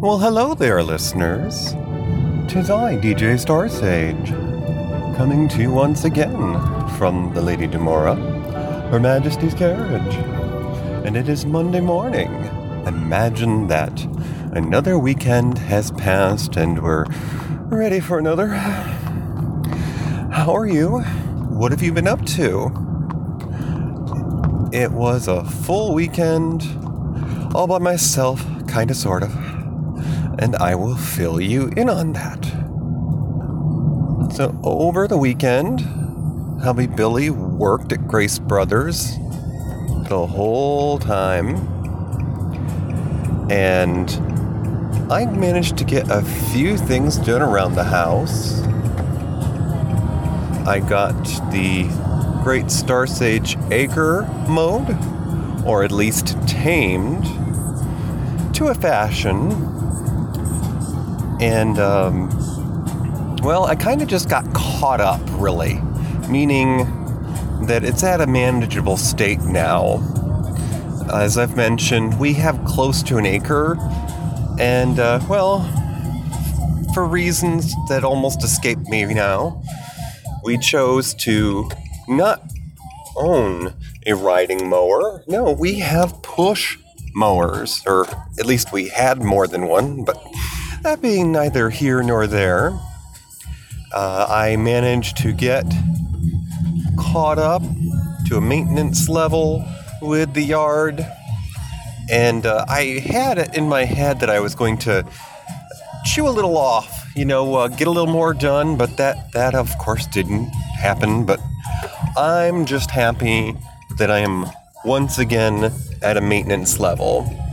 Well, hello there, listeners. Tis I, DJ Star Sage, coming to you once again from the Lady Demora, Her Majesty's carriage. And it is Monday morning. Imagine that. Another weekend has passed and we're ready for another. How are you? What have you been up to? It was a full weekend, all by myself, kinda sort of and I will fill you in on that. So, over the weekend, hubby Billy worked at Grace Brothers the whole time, and I managed to get a few things done around the house. I got the Great Star Sage Acre mowed, or at least tamed, to a fashion and um, well, I kind of just got caught up, really, meaning that it's at a manageable state now. As I've mentioned, we have close to an acre, and uh, well, for reasons that almost escape me now, we chose to not own a riding mower. No, we have push mowers, or at least we had more than one, but that being neither here nor there, uh, I managed to get caught up to a maintenance level with the yard. And uh, I had it in my head that I was going to chew a little off, you know, uh, get a little more done, but that, that of course didn't happen. But I'm just happy that I am once again at a maintenance level.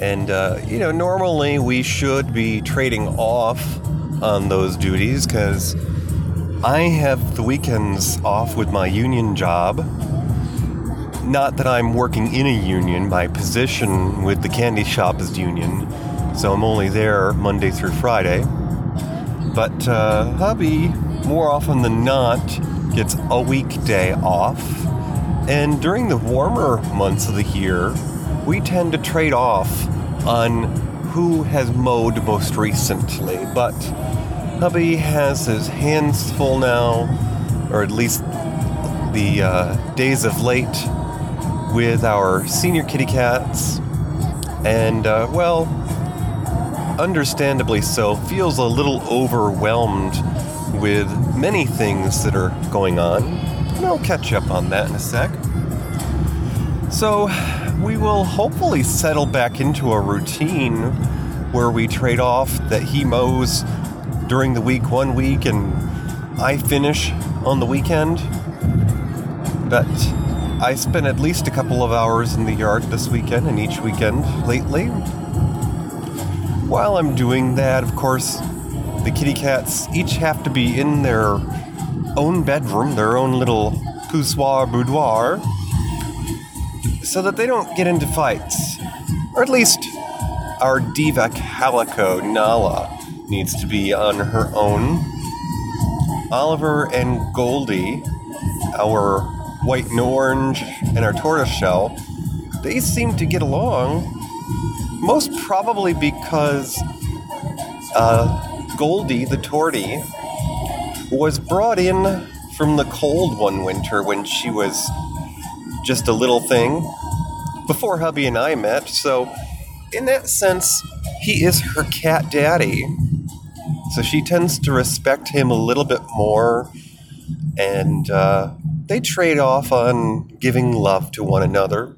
And, uh, you know, normally we should be trading off on those duties because I have the weekends off with my union job. Not that I'm working in a union, my position with the candy shop is union, so I'm only there Monday through Friday. But uh, hubby, more often than not, gets a weekday off. And during the warmer months of the year, we tend to trade off on who has mowed most recently. But hubby has his hands full now, or at least the uh, days of late, with our senior kitty cats. And, uh, well, understandably so, feels a little overwhelmed with many things that are going on. And I'll catch up on that in a sec. So, we will hopefully settle back into a routine where we trade off that he mows during the week one week and I finish on the weekend. But I spent at least a couple of hours in the yard this weekend and each weekend lately. While I'm doing that, of course, the kitty cats each have to be in their own bedroom, their own little poussoir boudoir so that they don't get into fights. Or at least our diva calico, Nala, needs to be on her own. Oliver and Goldie, our white and orange, and our tortoiseshell, they seem to get along. Most probably because uh, Goldie, the tortie, was brought in from the cold one winter when she was just a little thing before hubby and I met. So, in that sense, he is her cat daddy. So she tends to respect him a little bit more, and uh, they trade off on giving love to one another.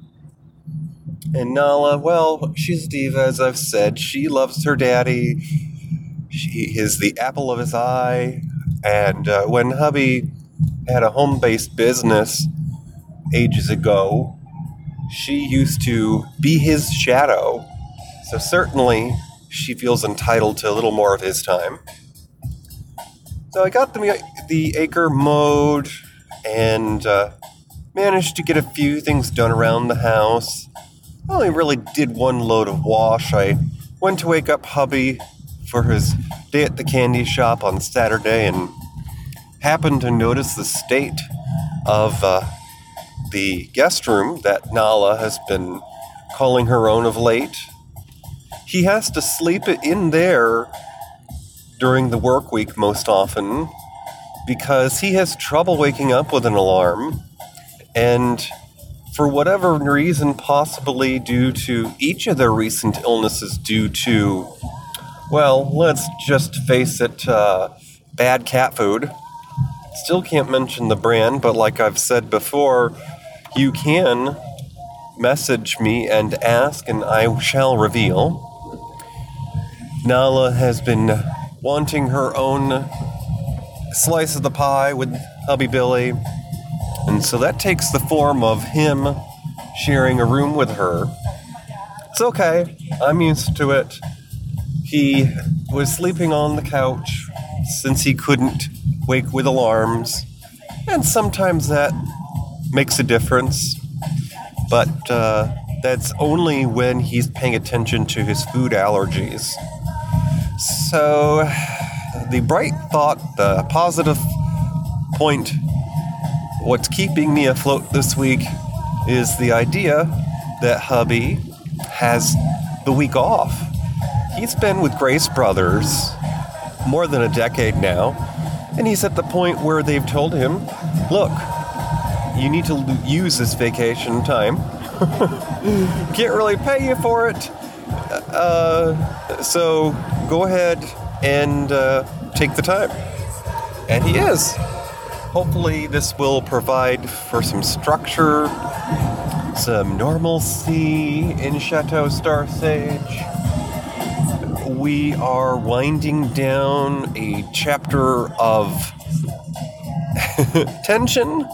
And Nala, well, she's diva, as I've said. She loves her daddy. She is the apple of his eye. And uh, when hubby had a home based business, ages ago, she used to be his shadow. So certainly she feels entitled to a little more of his time. So I got the, the acre mowed and uh, managed to get a few things done around the house. I only really did one load of wash. I went to wake up hubby for his day at the candy shop on Saturday and happened to notice the state of uh, the guest room that Nala has been calling her own of late. he has to sleep in there during the work week most often because he has trouble waking up with an alarm. And for whatever reason, possibly due to each of their recent illnesses, due to, well, let's just face it, uh, bad cat food. Still can't mention the brand, but like I've said before, you can message me and ask, and I shall reveal. Nala has been wanting her own slice of the pie with hubby Billy, and so that takes the form of him sharing a room with her. It's okay, I'm used to it. He was sleeping on the couch since he couldn't wake with alarms, and sometimes that makes a difference, but uh, that's only when he's paying attention to his food allergies. So, the bright thought, the positive point, what's keeping me afloat this week is the idea that hubby has the week off. He's been with Grace Brothers more than a decade now, and he's at the point where they've told him, look, you need to use this vacation time. Can't really pay you for it. Uh, so go ahead and uh, take the time. And he is. Hopefully, this will provide for some structure, some normalcy in Chateau Star Sage. We are winding down a chapter of tension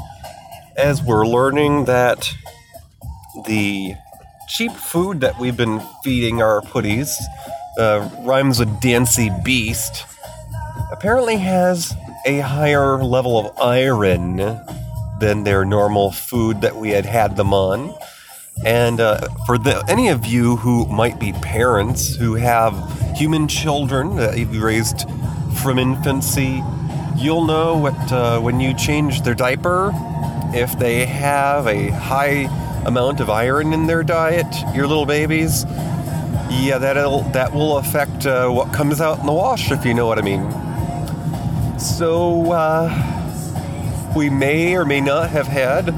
as we're learning that the cheap food that we've been feeding our putties uh, rhymes with Dancy Beast apparently has a higher level of iron than their normal food that we had had them on. And uh, for the, any of you who might be parents who have human children that you've raised from infancy, you'll know what uh, when you change their diaper, if they have a high amount of iron in their diet, your little babies, yeah, that'll that will affect uh, what comes out in the wash, if you know what I mean. So uh, we may or may not have had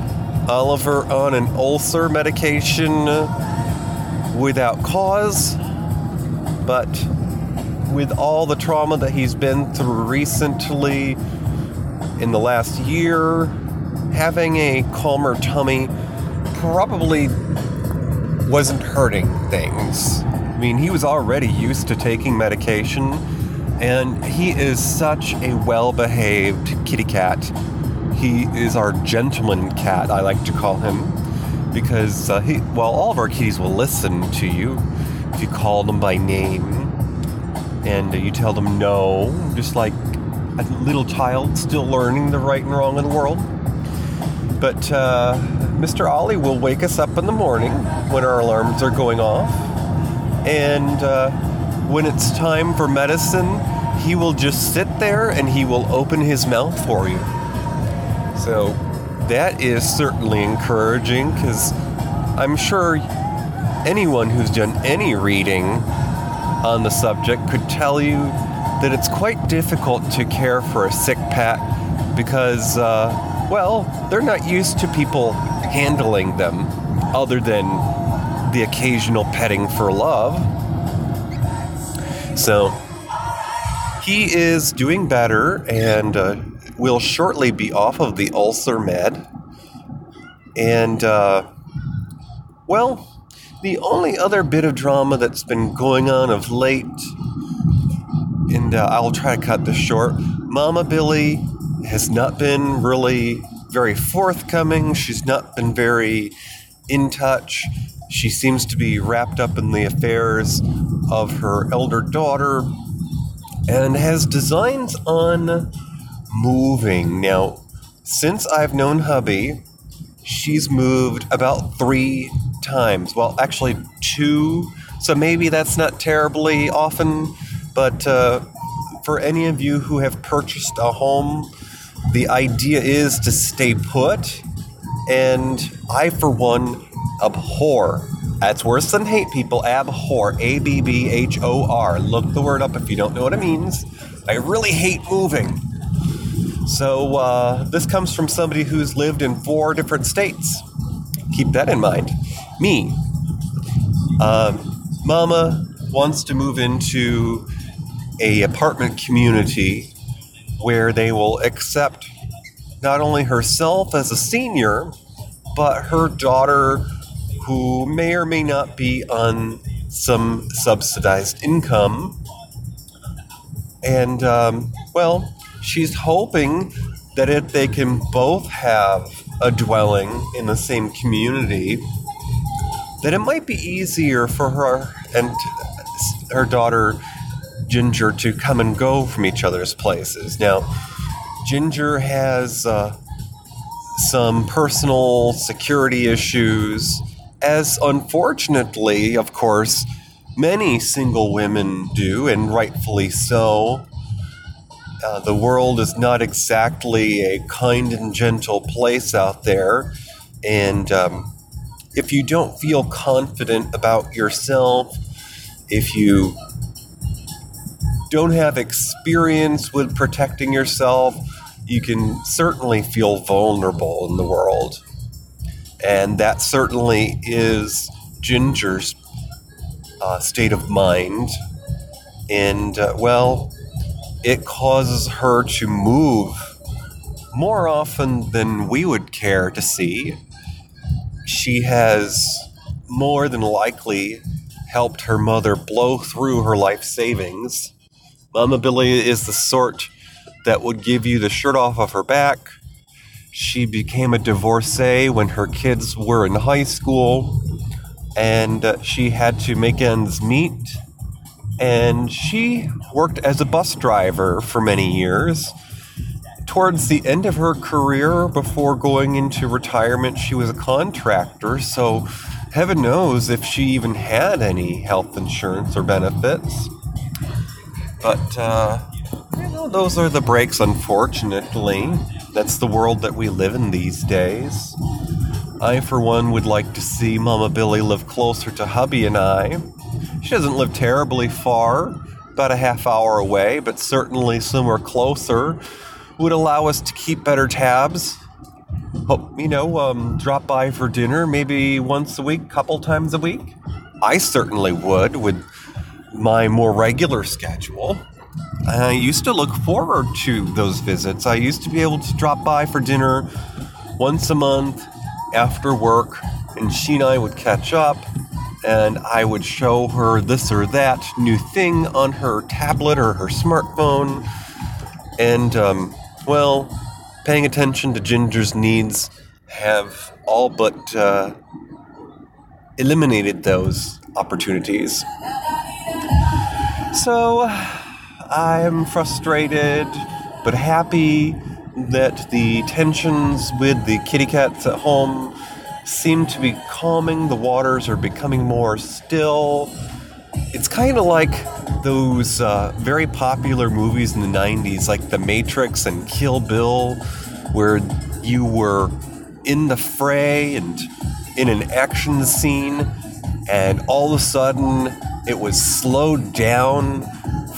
Oliver on an ulcer medication without cause, but with all the trauma that he's been through recently in the last year, having a calmer tummy probably wasn't hurting things. I mean, he was already used to taking medication, and he is such a well behaved kitty cat. He is our gentleman cat, I like to call him, because, uh, he, well, all of our kitties will listen to you if you call them by name and you tell them no, just like a little child still learning the right and wrong of the world. But uh, Mr. Ollie will wake us up in the morning when our alarms are going off. And uh, when it's time for medicine, he will just sit there and he will open his mouth for you. So that is certainly encouraging because I'm sure anyone who's done any reading on the subject could tell you that it's quite difficult to care for a sick pet because. Uh, well, they're not used to people handling them other than the occasional petting for love. So he is doing better and uh, will shortly be off of the ulcer med. And, uh, well, the only other bit of drama that's been going on of late, and uh, I'll try to cut this short Mama Billy has not been really very forthcoming. She's not been very in touch. She seems to be wrapped up in the affairs of her elder daughter and has designs on moving. Now, since I've known hubby, she's moved about three times. Well, actually, two. So maybe that's not terribly often, but uh, for any of you who have purchased a home the idea is to stay put, and I, for one, abhor That's worse than hate people. Abhor. A B B H O R. Look the word up if you don't know what it means. I really hate moving. So, uh, this comes from somebody who's lived in four different states. Keep that in mind. Me. Um, Mama wants to move into a apartment community where they will accept not only herself as a senior, but her daughter who may or may not be on some subsidized income. And, um, well, she's hoping that if they can both have a dwelling in the same community, that it might be easier for her and her daughter Ginger to come and go from each other's places. Now, Ginger has uh, some personal security issues, as unfortunately, of course, many single women do, and rightfully so. Uh, the world is not exactly a kind and gentle place out there, and um, if you don't feel confident about yourself, if you don't have experience with protecting yourself, you can certainly feel vulnerable in the world. And that certainly is Ginger's uh, state of mind. And, uh, well, it causes her to move more often than we would care to see. She has more than likely helped her mother blow through her life savings Mama Billy is the sort that would give you the shirt off of her back. She became a divorcee when her kids were in high school, and uh, she had to make ends meet. And she worked as a bus driver for many years. Towards the end of her career, before going into retirement, she was a contractor, so heaven knows if she even had any health insurance or benefits. But, uh, you know, those are the breaks, unfortunately. That's the world that we live in these days. I, for one, would like to see Mama Billy live closer to hubby and I. She doesn't live terribly far, about a half hour away, but certainly somewhere closer would allow us to keep better tabs. Oh, you know, um, drop by for dinner maybe once a week, couple times a week. I certainly would, with my more regular schedule. I used to look forward to those visits. I used to be able to drop by for dinner once a month after work, and she and I would catch up, and I would show her this or that new thing on her tablet or her smartphone. And, um, well, paying attention to Ginger's needs have all but uh, eliminated those opportunities. So I'm frustrated but happy that the tensions with the kitty cats at home seem to be calming. The waters are becoming more still. It's kind of like those uh, very popular movies in the 90s, like The Matrix and Kill Bill, where you were in the fray and in an action scene, and all of a sudden it was slowed down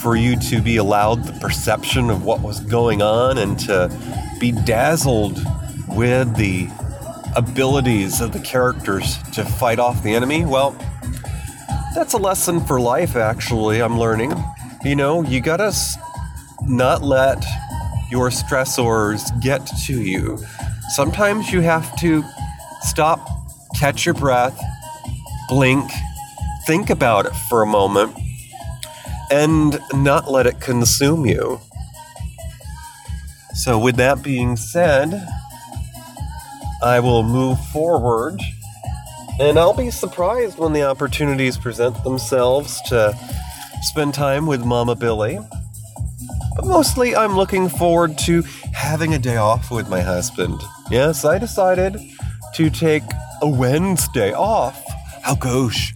for you to be allowed the perception of what was going on and to be dazzled with the abilities of the characters to fight off the enemy. Well, that's a lesson for life, actually, I'm learning. You know, you gotta not let your stressors get to you. Sometimes you have to stop, catch your breath, blink, think about it for a moment and not let it consume you. So, with that being said, I will move forward and I'll be surprised when the opportunities present themselves to spend time with Mama Billy. But mostly, I'm looking forward to having a day off with my husband. Yes, I decided to take a Wednesday off. How gosh,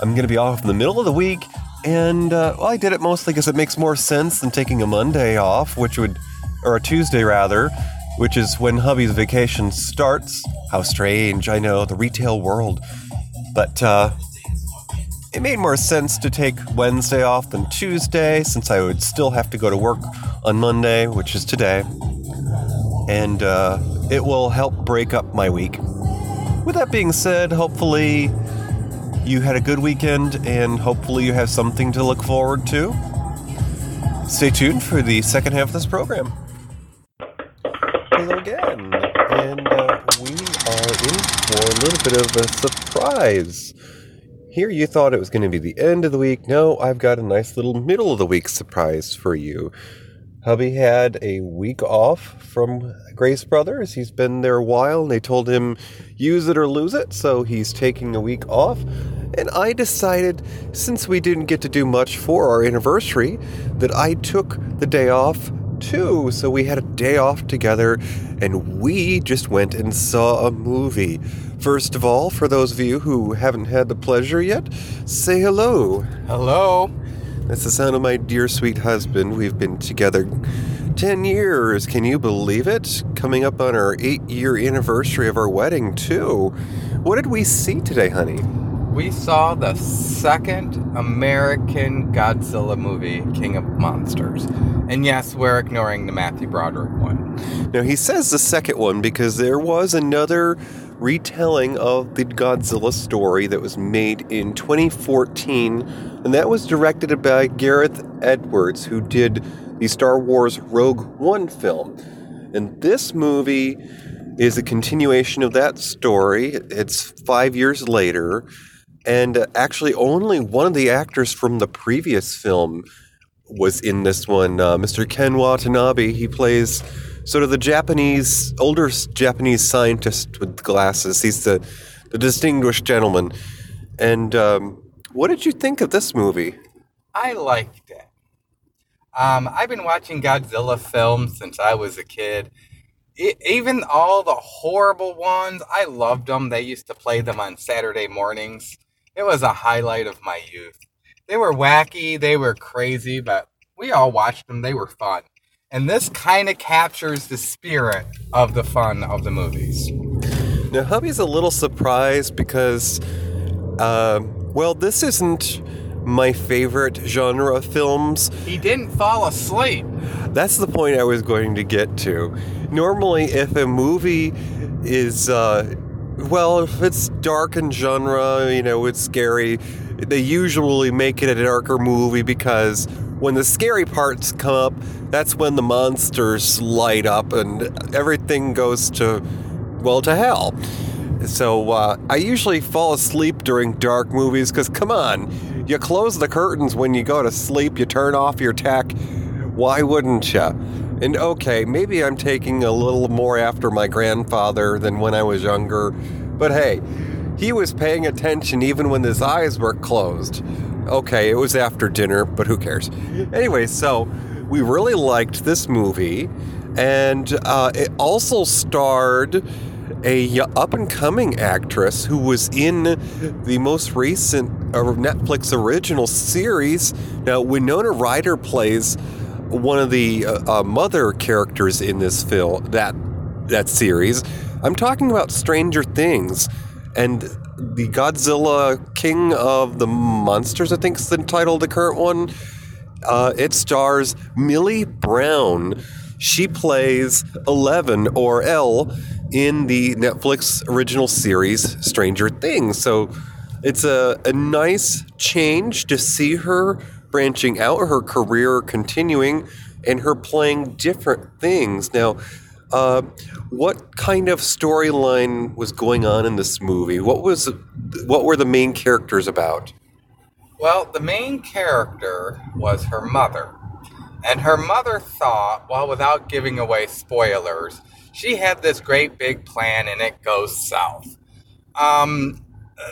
I'm going to be off in the middle of the week. And uh, well, I did it mostly because it makes more sense than taking a Monday off, which would, or a Tuesday rather, which is when hubby's vacation starts. How strange, I know, the retail world. But uh, it made more sense to take Wednesday off than Tuesday since I would still have to go to work on Monday, which is today. And uh, it will help break up my week. With that being said, hopefully you had a good weekend and hopefully you have something to look forward to. Stay tuned for the second half of this program. Hello again, and uh, we are in for a little bit of a surprise. Here you thought it was going to be the end of the week. No, I've got a nice little middle of the week surprise for you. Hubby had a week off from Grace Brothers. He's been there a while and they told him use it or lose it, so he's taking a week off. And I decided, since we didn't get to do much for our anniversary, that I took the day off too. So we had a day off together and we just went and saw a movie. First of all, for those of you who haven't had the pleasure yet, say hello. Hello. That's the sound of my dear sweet husband. We've been together 10 years. Can you believe it? Coming up on our eight year anniversary of our wedding, too. What did we see today, honey? We saw the second American Godzilla movie, King of Monsters. And yes, we're ignoring the Matthew Broderick one. Now, he says the second one because there was another retelling of the Godzilla story that was made in 2014, and that was directed by Gareth Edwards, who did the Star Wars Rogue One film. And this movie is a continuation of that story. It's five years later, and actually, only one of the actors from the previous film was in this one, uh, Mr. Ken Watanabe. He plays of the Japanese, older Japanese scientist with glasses. He's the, the distinguished gentleman. And um, what did you think of this movie? I liked it. Um, I've been watching Godzilla films since I was a kid. It, even all the horrible ones, I loved them. They used to play them on Saturday mornings. It was a highlight of my youth. They were wacky, they were crazy, but we all watched them. They were fun. And this kind of captures the spirit of the fun of the movies. Now, hubby's a little surprised because, uh, well, this isn't my favorite genre of films. He didn't fall asleep. That's the point I was going to get to. Normally, if a movie is, uh, well, if it's dark in genre, you know, it's scary, they usually make it a darker movie because when the scary parts come up, that's when the monsters light up and everything goes to, well, to hell. So uh, I usually fall asleep during dark movies because, come on, you close the curtains when you go to sleep, you turn off your tech. Why wouldn't you? And okay, maybe I'm taking a little more after my grandfather than when I was younger, but hey, he was paying attention even when his eyes were closed. Okay, it was after dinner, but who cares? Anyway, so we really liked this movie, and uh, it also starred a up and coming actress who was in the most recent uh, Netflix original series. Now, Winona Ryder plays one of the uh, uh, mother characters in this film that that series. I'm talking about Stranger Things, and the Godzilla King of the Monsters. I think is the title of the current one. Uh, it stars Millie Brown. She plays Eleven or L in the Netflix original series Stranger Things. So it's a, a nice change to see her branching out, her career continuing, and her playing different things. Now, uh, what kind of storyline was going on in this movie? What was what were the main characters about? Well, the main character was her mother. And her mother thought, well, without giving away spoilers, she had this great big plan and it goes south. Um,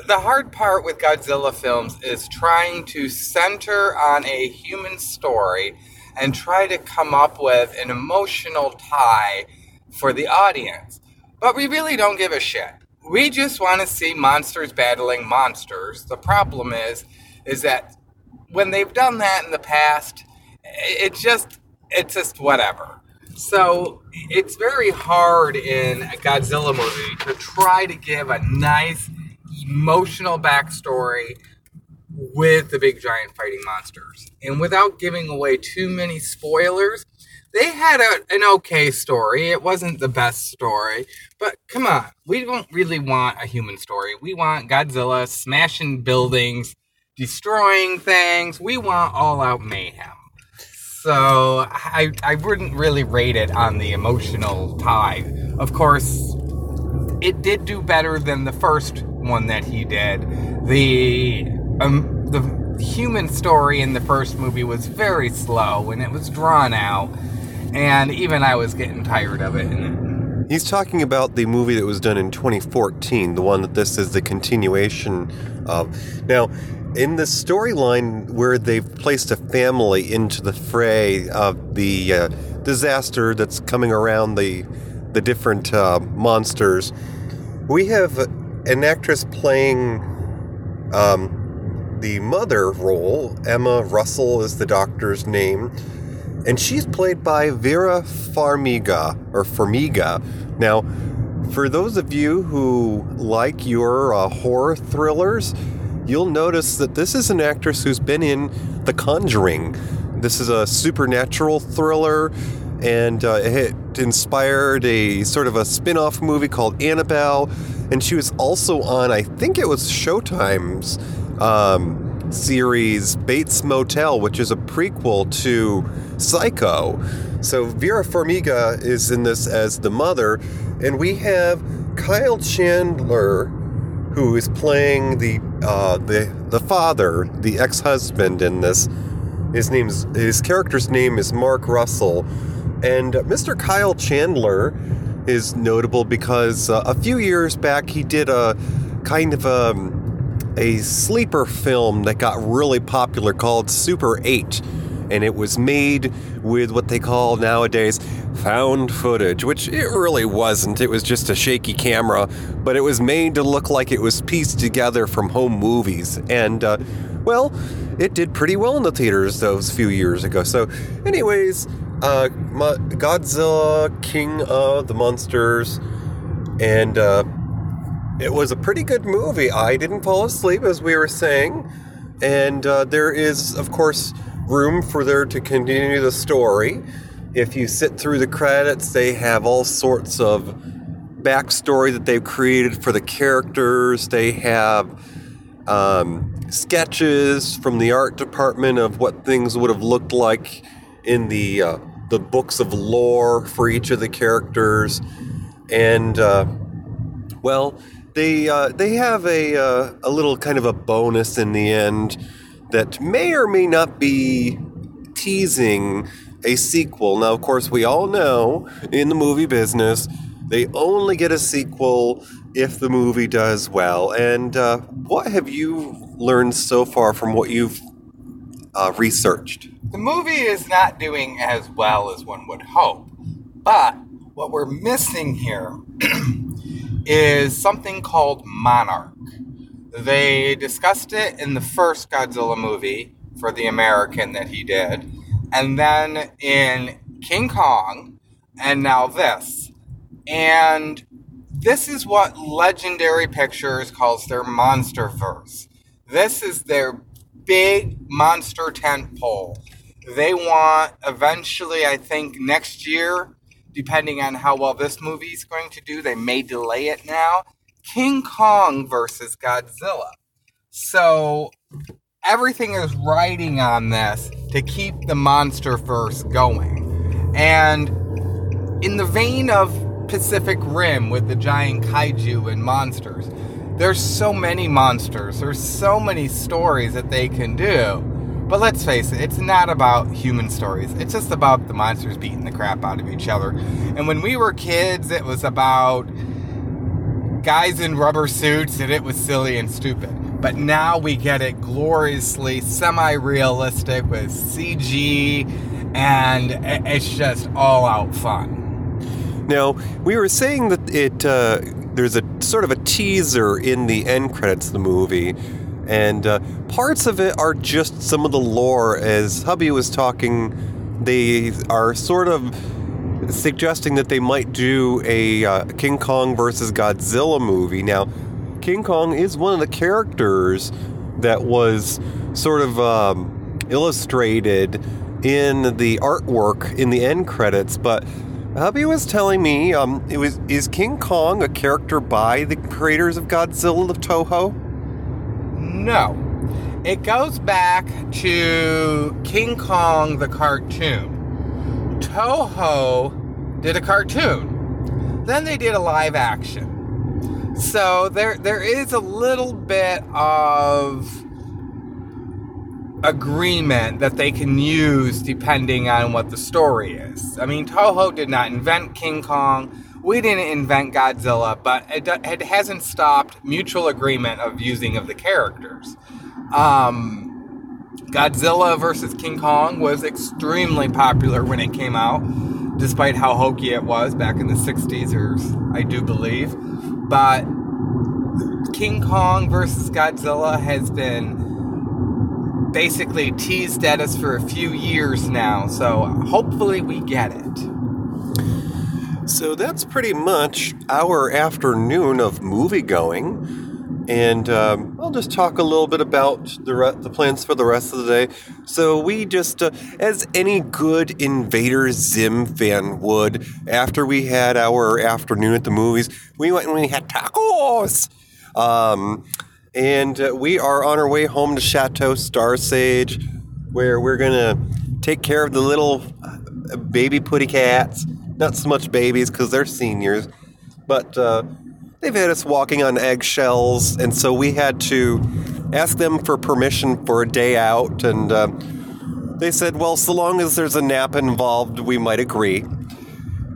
the hard part with Godzilla films is trying to center on a human story and try to come up with an emotional tie for the audience. But we really don't give a shit. We just want to see monsters battling monsters. The problem is is that when they've done that in the past, it just it's just whatever. So it's very hard in a Godzilla movie to try to give a nice, emotional backstory with the big giant fighting monsters. And without giving away too many spoilers, they had a, an okay story. It wasn't the best story, but come on, we don't really want a human story. We want Godzilla smashing buildings, destroying things. We want all out mayhem. So I, I wouldn't really rate it on the emotional tie. Of course, it did do better than the first one that he did. The um, the human story in the first movie was very slow and it was drawn out, and even I was getting tired of it. He's talking about the movie that was done in 2014, the one that this is the continuation of. Now, in the storyline where they've placed a family into the fray of the uh, disaster that's coming around the the different uh, monsters, we have an actress playing um, the mother role. Emma Russell is the doctor's name, and she's played by Vera Farmiga or Farmiga. Now, for those of you who like your uh, horror thrillers, you'll notice that this is an actress who's been in The Conjuring. This is a supernatural thriller, and uh, it inspired a sort of a spin off movie called Annabelle. And she was also on, I think it was Showtime's um, series Bates Motel, which is a prequel to Psycho. So Vera Farmiga is in this as the mother, and we have Kyle Chandler who is playing the uh, the the father, the ex-husband in this. His name's his character's name is Mark Russell, and Mr. Kyle Chandler is notable because uh, a few years back he did a kind of a, a sleeper film that got really popular called Super 8 and it was made with what they call nowadays found footage, which it really wasn't. It was just a shaky camera, but it was made to look like it was pieced together from home movies. And, uh, well, it did pretty well in the theaters those few years ago. So, anyways, uh, Godzilla, King of the Monsters, and uh, it was a pretty good movie. I didn't fall asleep, as we were saying. And uh, there is, of course, room for there to continue the story. If you sit through the credits, they have all sorts of backstory that they've created for the characters. They have um, sketches from the art department of what things would have looked like in the uh, the books of lore for each of the characters, and uh, well, they uh, they have a uh, a little kind of a bonus in the end that may or may not be teasing a sequel. Now, of course, we all know in the movie business, they only get a sequel if the movie does well. And uh, what have you learned so far from what you've uh, researched? The movie is not doing as well as one would hope. But what we're missing here is something called Monarch. They discussed it in the first Godzilla movie for the American that he did, and then in King Kong, and now this. And this is what Legendary Pictures calls their monster verse. This is their big monster tent pole. They want eventually, I think, next year, depending on how well this movie is going to do, they may delay it now. King Kong versus Godzilla. So everything is riding on this to keep the monster verse going. And in the vein of Pacific Rim with the giant kaiju and monsters, there's so many monsters, there's so many stories that they can do. But let's face it, it's not about human stories. It's just about the monsters beating the crap out of each other. And when we were kids, it was about guys in rubber suits and it was silly and stupid. But now we get it gloriously semi realistic with CG and it's just all out fun. Now, we were saying that it uh, there's a sort of a teaser in the end credits of the movie, and uh, parts of it are just some of the lore. As Hubby was talking, they are sort of suggesting that they might do a uh, King Kong versus Godzilla movie. Now, King Kong is one of the characters that was sort of um, illustrated in the artwork in the end credits, but Hubby was telling me, um, it was is King Kong a character by the creators of Godzilla of Toho? No. It goes back to King Kong the cartoon. Toho did a cartoon. Then they did a live action. So there there is a little bit of agreement that they can use depending on what the story is. I mean, Toho did not invent King Kong. We didn't invent Godzilla, but it, it hasn't stopped mutual agreement of using of the characters. Um, Godzilla versus King Kong was extremely popular when it came out, despite how hokey it was back in the 60s, or I do believe. But King Kong versus Godzilla has been basically teased at us for a few years now, so hopefully we get it. So that's pretty much our afternoon of movie going. And um, I'll just talk a little bit about the, re- the plans for the rest of the day. So, we just, uh, as any good Invader Zim fan would, after we had our afternoon at the movies, we went and we had tacos. Um, and uh, we are on our way home to Chateau Star Sage, where we're gonna take care of the little uh, baby putty cats. Not so much babies because they're seniors, but uh, they've had us walking on eggshells, and so we had to ask them for permission for a day out, and uh, they said, "Well, so long as there's a nap involved, we might agree."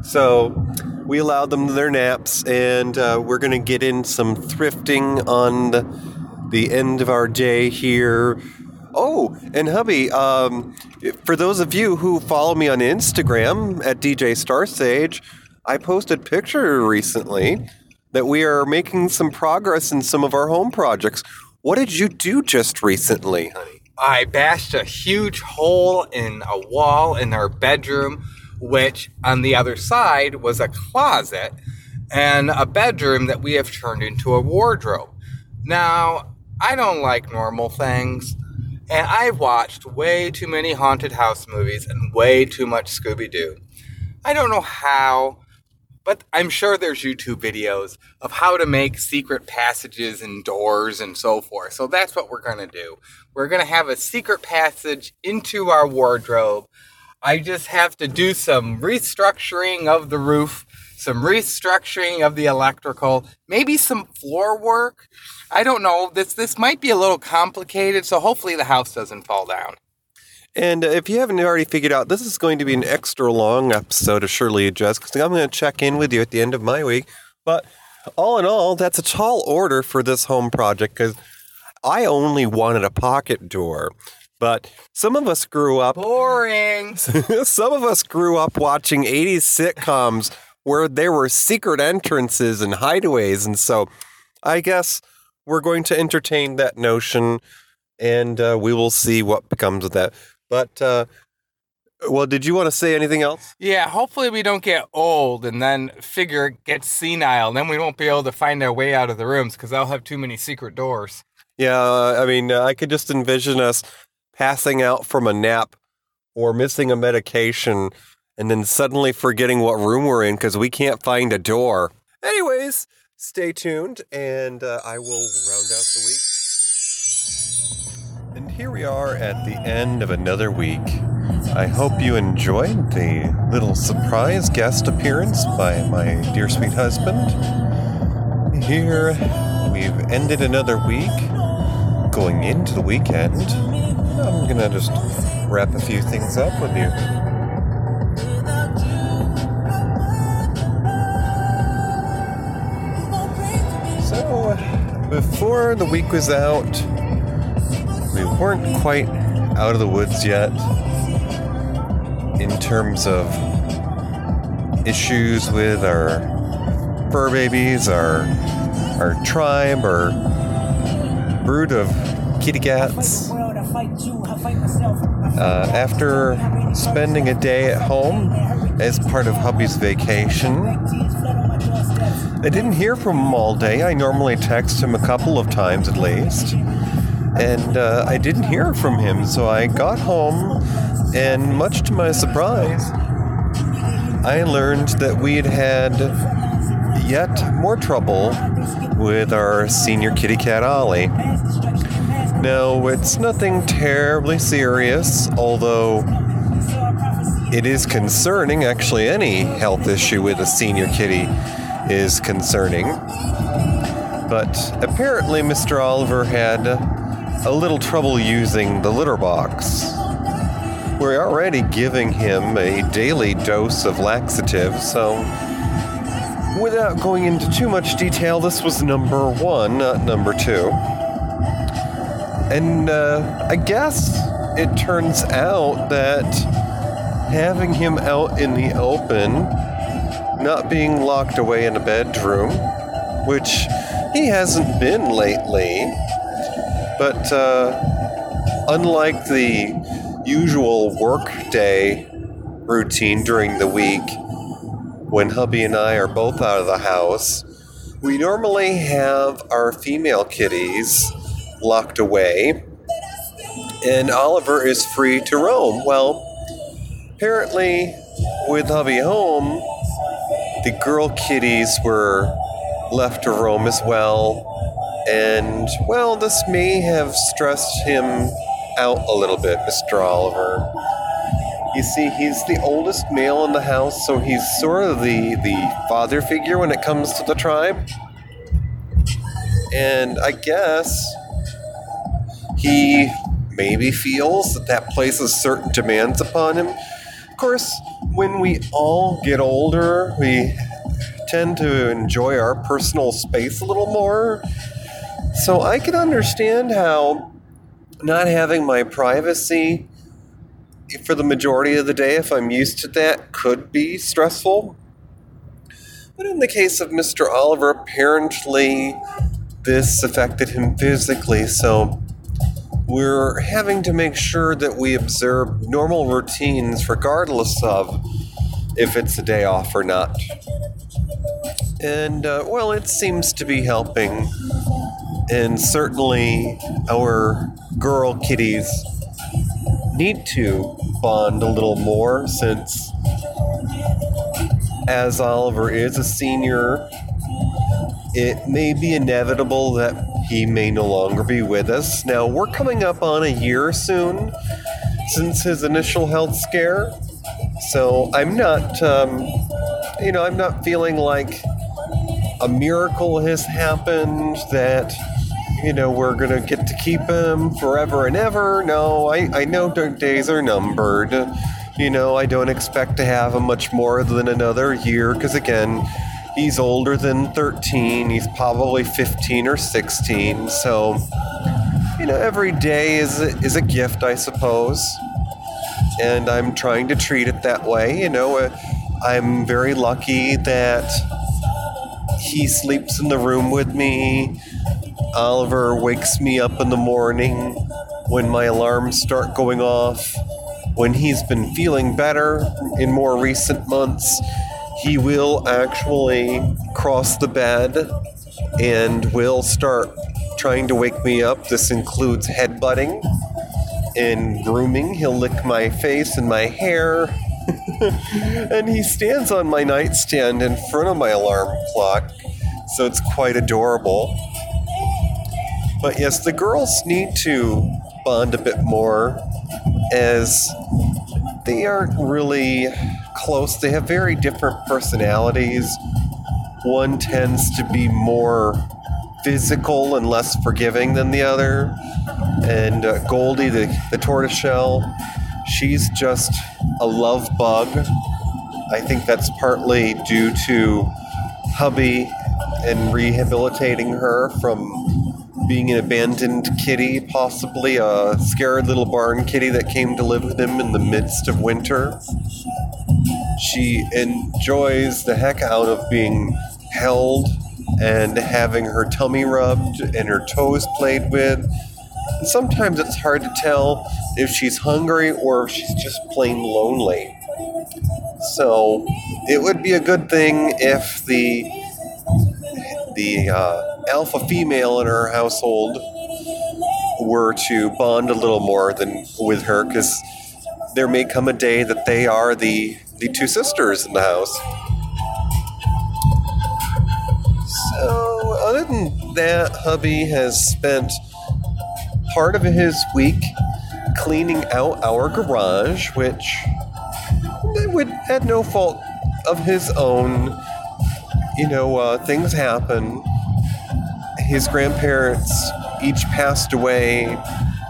So we allowed them their naps, and uh, we're going to get in some thrifting on the, the, end of our day here. Oh, and hubby, um, for those of you who follow me on Instagram at DJ Starsage, I posted a picture recently that we are making some progress in some of our home projects. What did you do just recently, honey? I bashed a huge hole in a wall in our bedroom which on the other side was a closet and a bedroom that we have turned into a wardrobe. Now, I don't like normal things, and I've watched way too many haunted house movies and way too much Scooby Doo. I don't know how, but I'm sure there's YouTube videos of how to make secret passages and doors and so forth. So that's what we're going to do. We're going to have a secret passage into our wardrobe I just have to do some restructuring of the roof, some restructuring of the electrical, maybe some floor work. I don't know. This this might be a little complicated, so hopefully the house doesn't fall down. And uh, if you haven't already figured out, this is going to be an extra long episode of Shirley Adjust because I'm going to check in with you at the end of my week. But all in all, that's a tall order for this home project because I only wanted a pocket door. But some of us grew up boring. some of us grew up watching 80s sitcoms where there were secret entrances and hideaways and so I guess we're going to entertain that notion and uh, we will see what becomes of that. But uh, well, did you want to say anything else? Yeah, hopefully we don't get old and then figure gets senile. And then we won't be able to find our way out of the rooms because I'll have too many secret doors. Yeah, I mean, uh, I could just envision us passing out from a nap or missing a medication and then suddenly forgetting what room we're in because we can't find a door. Anyways, stay tuned and uh, I will round out the week. And here we are at the end of another week. I hope you enjoyed the little surprise guest appearance by my dear sweet husband. Here we've ended another week, going into the weekend. I'm gonna just wrap a few things up with you. Before the week was out, we weren't quite out of the woods yet in terms of issues with our fur babies, our our tribe, our brood of kitty cats. Uh, after spending a day at home as part of hubby's vacation, I didn't hear from him all day. I normally text him a couple of times at least. And uh, I didn't hear from him, so I got home, and much to my surprise, I learned that we had had yet more trouble with our senior kitty cat Ollie. Now, it's nothing terribly serious, although it is concerning. Actually, any health issue with a senior kitty is concerning. But apparently, Mr. Oliver had a little trouble using the litter box. We're already giving him a daily dose of laxative, so without going into too much detail, this was number one, not number two. And uh, I guess it turns out that having him out in the open, not being locked away in a bedroom, which he hasn't been lately, but uh, unlike the usual workday routine during the week, when hubby and I are both out of the house, we normally have our female kitties locked away, and Oliver is free to roam. Well, apparently, with hubby home, the girl kitties were left to roam as well and, well, this may have stressed him out a little bit, Mr. Oliver. You see, he's the oldest male in the house, so he's sort of the, the father figure when it comes to the tribe. And I guess he maybe feels that that places certain demands upon him. Of course, when we all get older, we tend to enjoy our personal space a little more. So I can understand how not having my privacy for the majority of the day, if I'm used to that, could be stressful. But in the case of Mr. Oliver, apparently this affected him physically, so we're having to make sure that we observe normal routines regardless of if it's a day off or not. And, uh, well, it seems to be helping and certainly our girl kitties need to bond a little more since as Oliver is a senior, it may be inevitable that he may no longer be with us. Now, we're coming up on a year soon since his initial health scare, so I'm not, um, you know, I'm not feeling like a miracle has happened that you know, we're going to get to keep him forever and ever. No, I, I know days are numbered. You know, I don't expect to have him much more than another year because, again, he's older than 13. He's probably 15 or 16. So, you know, every day is a, is a gift, I suppose. And I'm trying to treat it that way. You know, uh, I'm very lucky that he sleeps in the room with me Oliver wakes me up in the morning when my alarms start going off. When he's been feeling better in more recent months, he will actually cross the bed and will start trying to wake me up. This includes headbutting and grooming. He'll lick my face and my hair. and he stands on my nightstand in front of my alarm clock, so it's quite adorable. But yes, the girls need to bond a bit more as they aren't really close. They have very different personalities. One tends to be more physical and less forgiving than the other. And uh, Goldie, the, the tortoiseshell, she's just a love bug. I think that's partly due to hubby and rehabilitating her from being an abandoned kitty, possibly a scared little barn kitty that came to live with him in the midst of winter. She enjoys the heck out of being held and having her tummy rubbed and her toes played with. Sometimes it's hard to tell if she's hungry or if she's just plain lonely. So it would be a good thing if the the uh, alpha female in her household were to bond a little more than with her, because there may come a day that they are the the two sisters in the house. So, other than that, hubby has spent part of his week cleaning out our garage, which would at no fault of his own. You know, uh, things happen. His grandparents each passed away.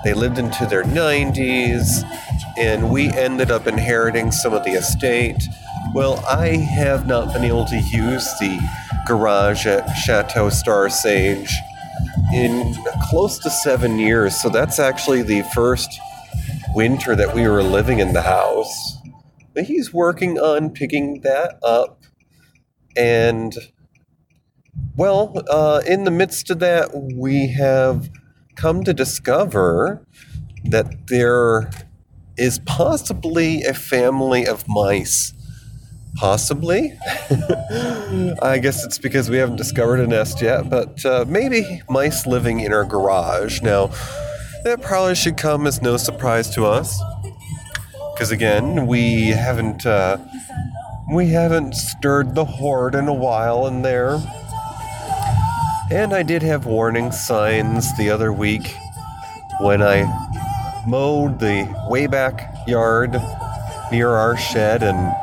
They lived into their 90s, and we ended up inheriting some of the estate. Well, I have not been able to use the garage at Chateau Star Sage in close to seven years, so that's actually the first winter that we were living in the house. But he's working on picking that up. And, well, uh, in the midst of that, we have come to discover that there is possibly a family of mice. Possibly. I guess it's because we haven't discovered a nest yet, but uh, maybe mice living in our garage. Now, that probably should come as no surprise to us. Because again, we haven't uh, we haven't stirred the hoard in a while in there. And I did have warning signs the other week when I mowed the way back yard near our shed and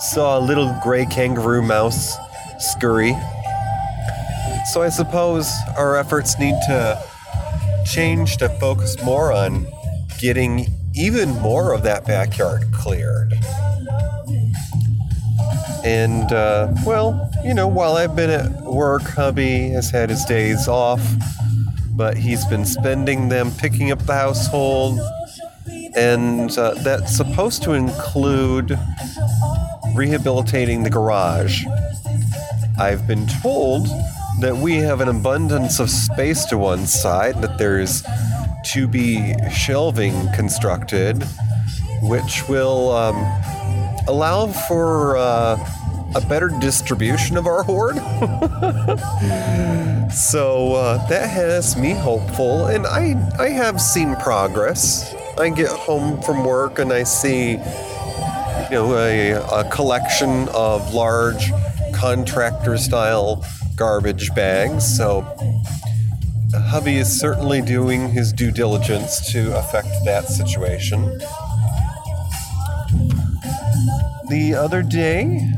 saw a little gray kangaroo mouse scurry. So I suppose our efforts need to change to focus more on getting even more of that backyard cleared. And, uh, well, you know, while I've been at work, hubby has had his days off, but he's been spending them picking up the household. And uh, that's supposed to include rehabilitating the garage. I've been told that we have an abundance of space to one side, that there's to be shelving constructed, which will um, allow for uh, a better distribution of our hoard. so uh, that has me hopeful, and I I have seen progress. I get home from work and I see, you know, a, a collection of large contractor style garbage bags. So hubby is certainly doing his due diligence to affect that situation. The other day,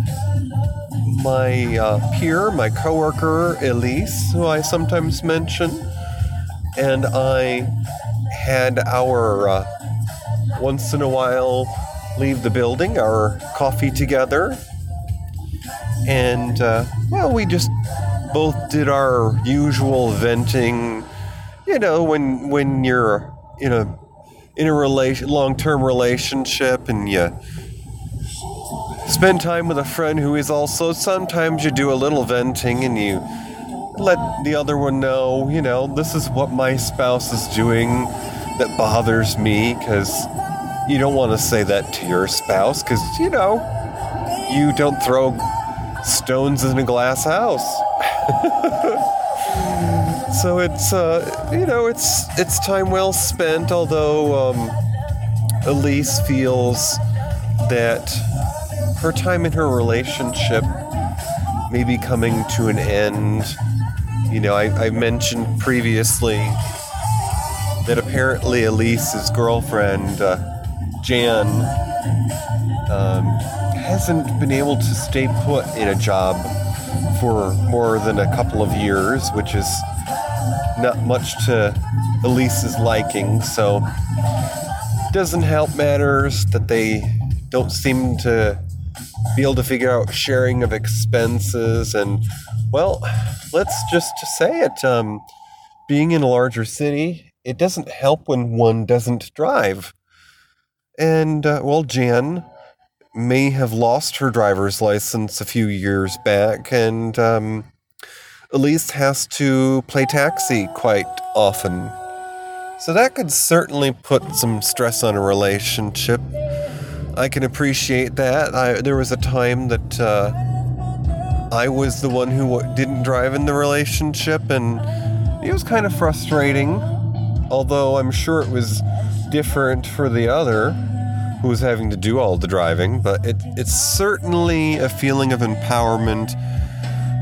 my uh, peer, my coworker Elise, who I sometimes mention, and I had our uh, once in a while leave the building, our coffee together, and uh, well, we just both did our usual venting. You know, when when you're in a in a relation long term relationship and you spend time with a friend who is also sometimes you do a little venting and you let the other one know, you know, this is what my spouse is doing that bothers me because you don't want to say that to your spouse because, you know, you don't throw stones in a glass house. so it's uh, you know it's it's time well spent. Although um, Elise feels that her time in her relationship may be coming to an end. You know, I, I mentioned previously that apparently Elise's girlfriend, uh, Jan, um, hasn't been able to stay put in a job for more than a couple of years, which is not much to Elise's liking. So, doesn't help matters that they don't seem to be able to figure out sharing of expenses. And, well, let's just say it um, being in a larger city, it doesn't help when one doesn't drive. And, uh, well, Jan may have lost her driver's license a few years back, and um, Elise has to play taxi quite often. So that could certainly put some stress on a relationship. I can appreciate that. I, there was a time that uh, I was the one who w- didn't drive in the relationship, and it was kind of frustrating. Although I'm sure it was different for the other who was having to do all the driving, but it, it's certainly a feeling of empowerment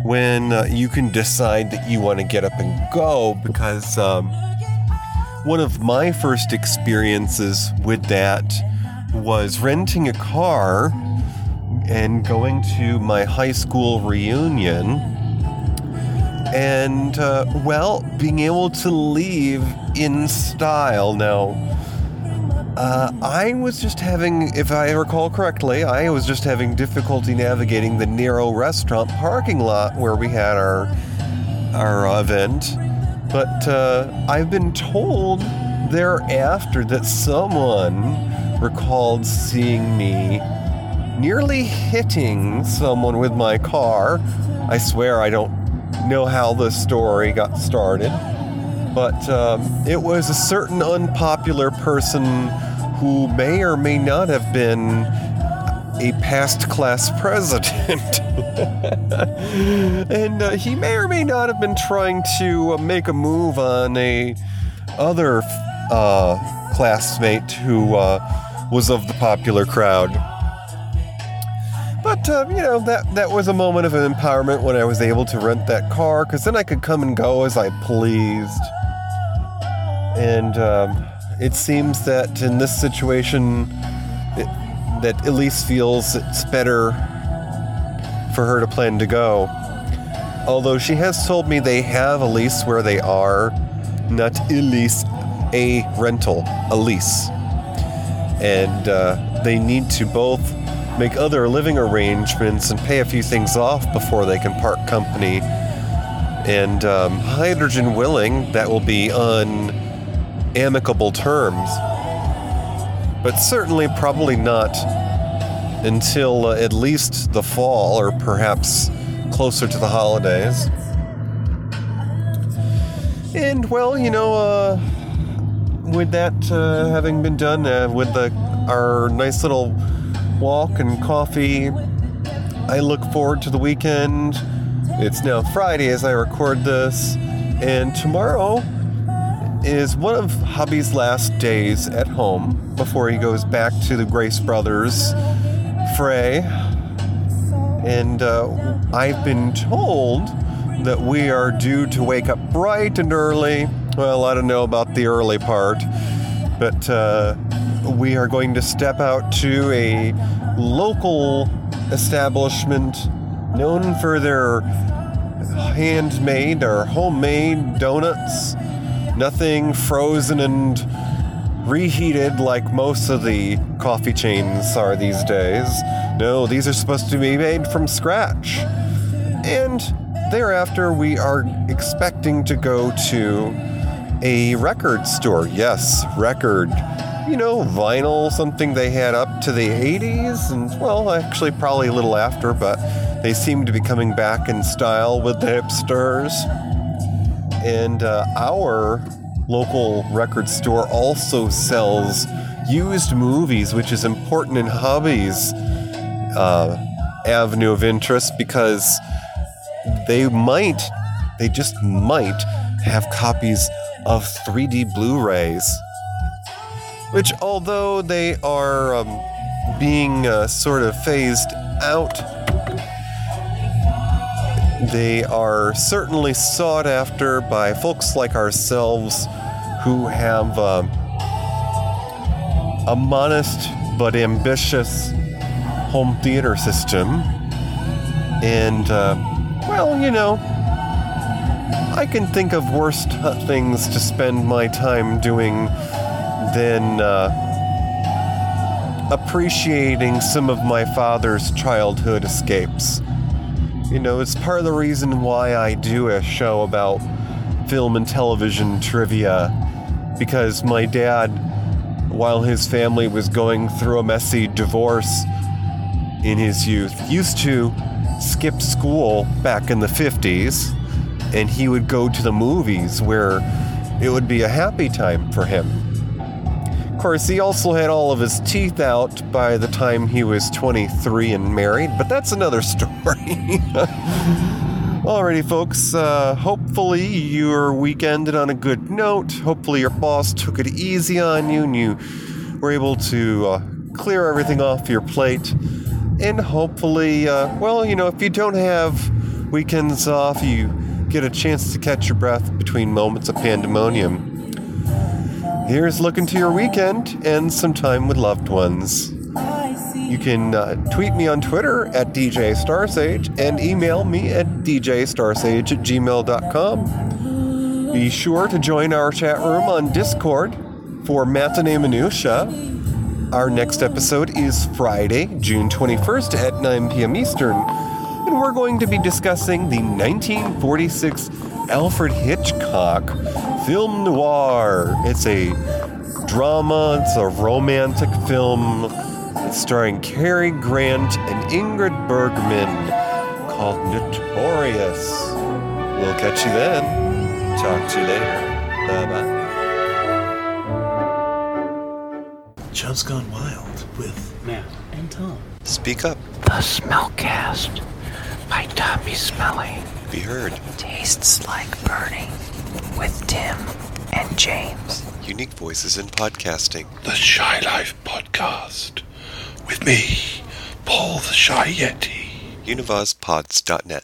when uh, you can decide that you want to get up and go because um, one of my first experiences with that was renting a car and going to my high school reunion and uh, well being able to leave in style now uh, I was just having, if I recall correctly, I was just having difficulty navigating the narrow restaurant parking lot where we had our our event. But uh, I've been told thereafter that someone recalled seeing me nearly hitting someone with my car. I swear I don't know how the story got started but um, it was a certain unpopular person who may or may not have been a past class president. and uh, he may or may not have been trying to uh, make a move on a other uh, classmate who uh, was of the popular crowd. But uh, you know that that was a moment of empowerment when I was able to rent that car, because then I could come and go as I pleased. And um, it seems that in this situation, it, that Elise feels it's better for her to plan to go. Although she has told me they have a lease where they are, not Elise, a rental, a lease. And uh, they need to both make other living arrangements and pay a few things off before they can part company. And um, hydrogen willing, that will be on amicable terms. But certainly, probably not until uh, at least the fall or perhaps closer to the holidays. And well, you know, uh, with that uh, having been done, uh, with the our nice little walk and coffee, I look forward to the weekend. It's now Friday as I record this, and tomorrow is one of hubby's last days at home before he goes back to the Grace Brothers fray. And uh, I've been told that we are due to wake up bright and early. Well, I don't know about the early part, but uh, we are going to step out to a local establishment known for their handmade or homemade donuts Nothing frozen and reheated like most of the coffee chains are these days. No, these are supposed to be made from scratch. And thereafter, we are expecting to go to a record store. Yes, record. You know, vinyl, something they had up to the 80s, and well, actually, probably a little after, but they seem to be coming back in style with the hipsters. And uh, our local record store also sells used movies, which is important in hobbies uh, avenue of interest because they might, they just might have copies of 3D Blu rays. Which, although they are um, being uh, sort of phased out they are certainly sought after by folks like ourselves who have uh, a modest but ambitious home theater system. And, uh, well, you know, I can think of worse things to spend my time doing than uh, appreciating some of my father's childhood escapes. You know, it's part of the reason why I do a show about film and television trivia. Because my dad, while his family was going through a messy divorce in his youth, used to skip school back in the 50s and he would go to the movies where it would be a happy time for him. Of course, he also had all of his teeth out by the time he was 23 and married, but that's another story. Alrighty, folks. Uh, hopefully, your week ended on a good note. Hopefully, your boss took it easy on you and you were able to uh, clear everything off your plate. And hopefully, uh, well, you know, if you don't have weekends off, you get a chance to catch your breath between moments of pandemonium. Here's looking to your weekend and some time with loved ones. You can uh, tweet me on Twitter at DJ Starsage and email me at djstarsage at gmail.com. Be sure to join our chat room on Discord for Matinee Minutia. Our next episode is Friday, June 21st at 9 p.m. Eastern, and we're going to be discussing the 1946 Alfred Hitchcock film noir. It's a drama, it's a romantic film starring Cary Grant and Ingrid Bergman called Notorious. We'll catch you then. Talk to you later. Bye bye. Chubb's Gone Wild with Matt and Tom. Speak up. The Smellcast by Tommy Smelly Be heard. tastes like burning with Tim and James. Unique voices in podcasting. The Shy Life Podcast. With me, Paul the Shy Yeti. UnivazPods.net.